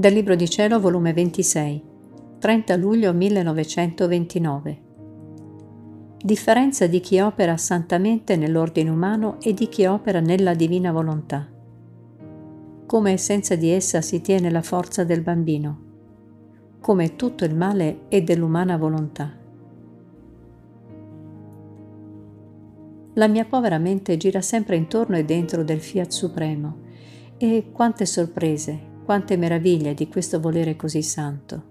Dal Libro di Cielo, volume 26, 30 luglio 1929. Differenza di chi opera santamente nell'ordine umano e di chi opera nella divina volontà. Come senza di essa si tiene la forza del bambino. Come tutto il male è dell'umana volontà. La mia povera mente gira sempre intorno e dentro del Fiat Supremo. E quante sorprese, quante meraviglie di questo volere così santo.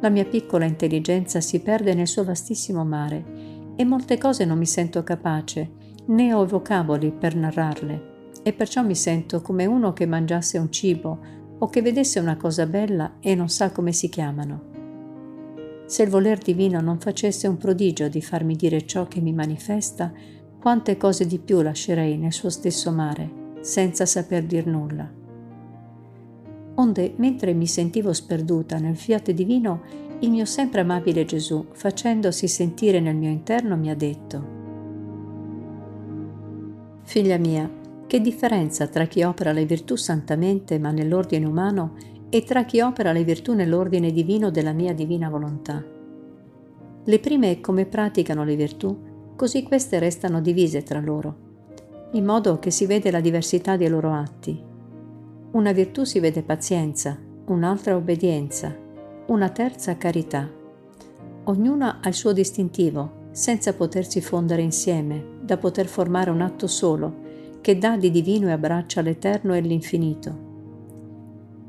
La mia piccola intelligenza si perde nel suo vastissimo mare e molte cose non mi sento capace, né ho vocaboli per narrarle, e perciò mi sento come uno che mangiasse un cibo o che vedesse una cosa bella e non sa come si chiamano. Se il voler divino non facesse un prodigio di farmi dire ciò che mi manifesta, quante cose di più lascerei nel suo stesso mare, senza saper dir nulla onde mentre mi sentivo sperduta nel fiat divino, il mio sempre amabile Gesù, facendosi sentire nel mio interno, mi ha detto, Figlia mia, che differenza tra chi opera le virtù santamente ma nell'ordine umano e tra chi opera le virtù nell'ordine divino della mia divina volontà? Le prime come praticano le virtù, così queste restano divise tra loro, in modo che si vede la diversità dei loro atti, una virtù si vede pazienza, un'altra obbedienza, una terza carità. Ognuna ha il suo distintivo, senza potersi fondere insieme, da poter formare un atto solo, che dà di divino e abbraccia l'eterno e l'infinito.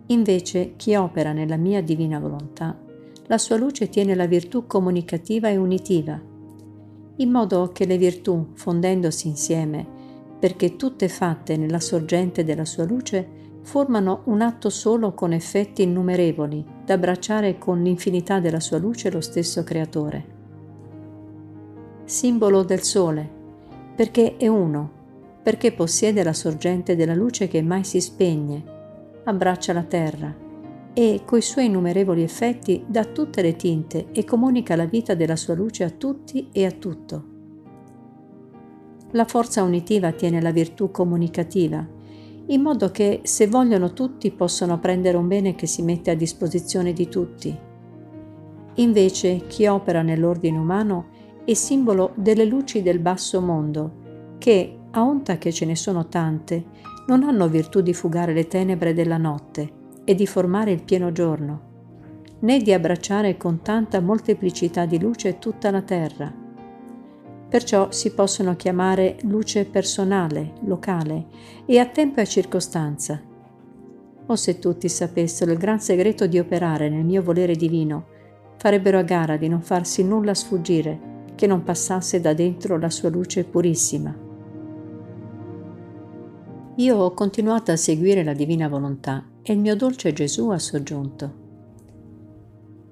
Invece chi opera nella mia divina volontà, la sua luce tiene la virtù comunicativa e unitiva, in modo che le virtù, fondendosi insieme, perché tutte fatte nella sorgente della sua luce, formano un atto solo con effetti innumerevoli, da abbracciare con l'infinità della sua luce lo stesso Creatore. Simbolo del Sole, perché è uno, perché possiede la sorgente della luce che mai si spegne, abbraccia la terra e, coi suoi innumerevoli effetti, dà tutte le tinte e comunica la vita della sua luce a tutti e a tutto. La forza unitiva tiene la virtù comunicativa, in modo che se vogliono tutti possono prendere un bene che si mette a disposizione di tutti. Invece chi opera nell'ordine umano è simbolo delle luci del basso mondo, che, a onta che ce ne sono tante, non hanno virtù di fugare le tenebre della notte e di formare il pieno giorno, né di abbracciare con tanta molteplicità di luce tutta la terra Perciò si possono chiamare luce personale, locale e a tempo e a circostanza. O se tutti sapessero il gran segreto di operare nel mio volere divino, farebbero a gara di non farsi nulla sfuggire che non passasse da dentro la sua luce purissima. Io ho continuato a seguire la divina volontà e il mio dolce Gesù ha soggiunto.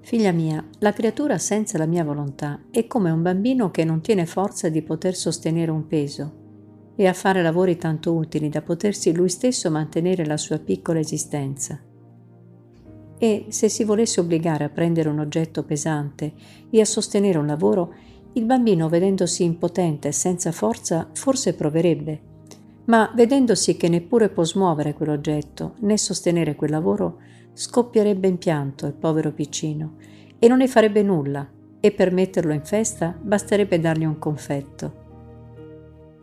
Figlia mia, la creatura senza la mia volontà è come un bambino che non tiene forza di poter sostenere un peso e a fare lavori tanto utili da potersi lui stesso mantenere la sua piccola esistenza. E se si volesse obbligare a prendere un oggetto pesante e a sostenere un lavoro, il bambino, vedendosi impotente e senza forza, forse proverebbe, ma vedendosi che neppure può smuovere quell'oggetto né sostenere quel lavoro, scoppierebbe in pianto il povero piccino e non ne farebbe nulla e per metterlo in festa basterebbe dargli un confetto.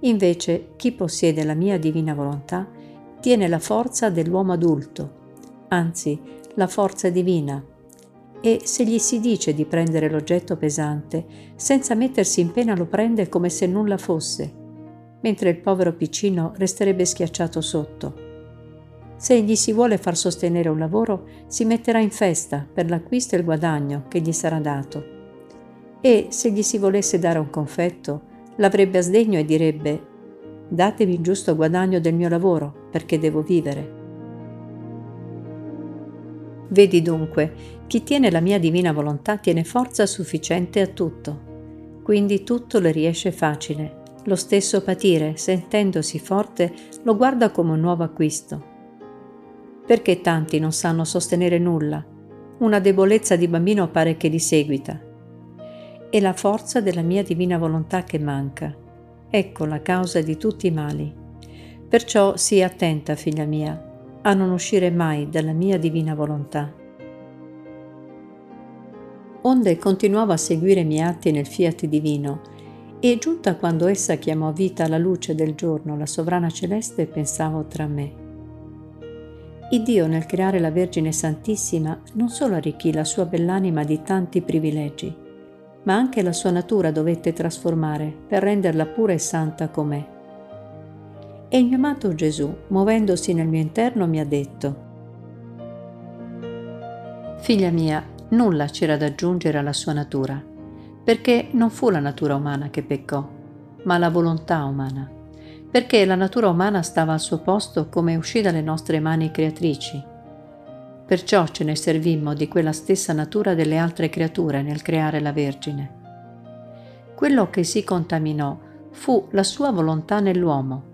Invece chi possiede la mia divina volontà tiene la forza dell'uomo adulto, anzi la forza divina, e se gli si dice di prendere l'oggetto pesante, senza mettersi in pena lo prende come se nulla fosse, mentre il povero piccino resterebbe schiacciato sotto se gli si vuole far sostenere un lavoro, si metterà in festa per l'acquisto e il guadagno che gli sarà dato. E se gli si volesse dare un confetto, l'avrebbe a sdegno e direbbe datemi il giusto guadagno del mio lavoro perché devo vivere. Vedi dunque, chi tiene la mia divina volontà tiene forza sufficiente a tutto, quindi tutto le riesce facile. Lo stesso patire, sentendosi forte, lo guarda come un nuovo acquisto perché tanti non sanno sostenere nulla? Una debolezza di bambino pare che li seguita. È la forza della mia divina volontà che manca. Ecco la causa di tutti i mali. Perciò sii attenta, figlia mia. a non uscire mai dalla mia divina volontà. Onde continuavo a seguire i miei atti nel fiat divino e giunta quando essa chiamò vita la luce del giorno, la sovrana celeste, pensavo tra me. Il Dio nel creare la Vergine Santissima non solo arricchì la sua bell'anima di tanti privilegi, ma anche la sua natura dovette trasformare per renderla pura e santa com'è. E il mio amato Gesù, muovendosi nel mio interno, mi ha detto, Figlia mia, nulla c'era da aggiungere alla sua natura, perché non fu la natura umana che peccò, ma la volontà umana, perché la natura umana stava al suo posto come uscì dalle nostre mani creatrici Perciò ce ne servimmo di quella stessa natura delle altre creature nel creare la Vergine. Quello che si contaminò fu la sua volontà nell'uomo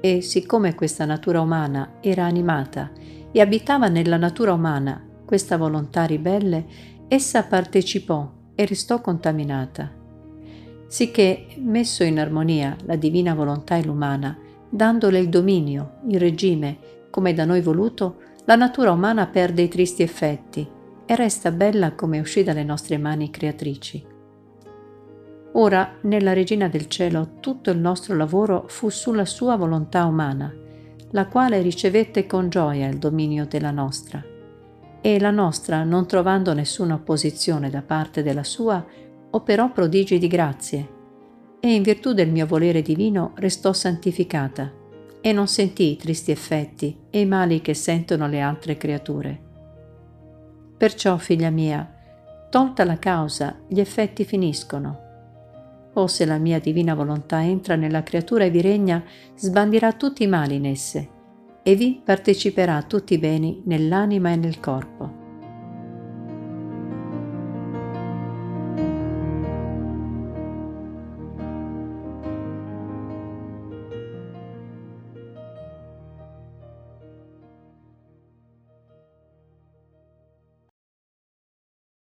e siccome questa natura umana era animata e abitava nella natura umana questa volontà ribelle, essa partecipò e restò contaminata. Sicché, messo in armonia la divina volontà e l'umana, dandole il dominio, il regime, come da noi voluto, la natura umana perde i tristi effetti e resta bella come uscì dalle nostre mani creatrici. Ora, nella Regina del Cielo, tutto il nostro lavoro fu sulla sua volontà umana, la quale ricevette con gioia il dominio della nostra. E la nostra, non trovando nessuna opposizione da parte della sua, operò prodigi di grazie, e in virtù del mio volere divino restò santificata e non sentì i tristi effetti e i mali che sentono le altre creature. Perciò, figlia mia, tolta la causa, gli effetti finiscono. O se la mia divina volontà entra nella creatura e vi regna, sbandirà tutti i mali in esse e vi parteciperà tutti i beni nell'anima e nel corpo.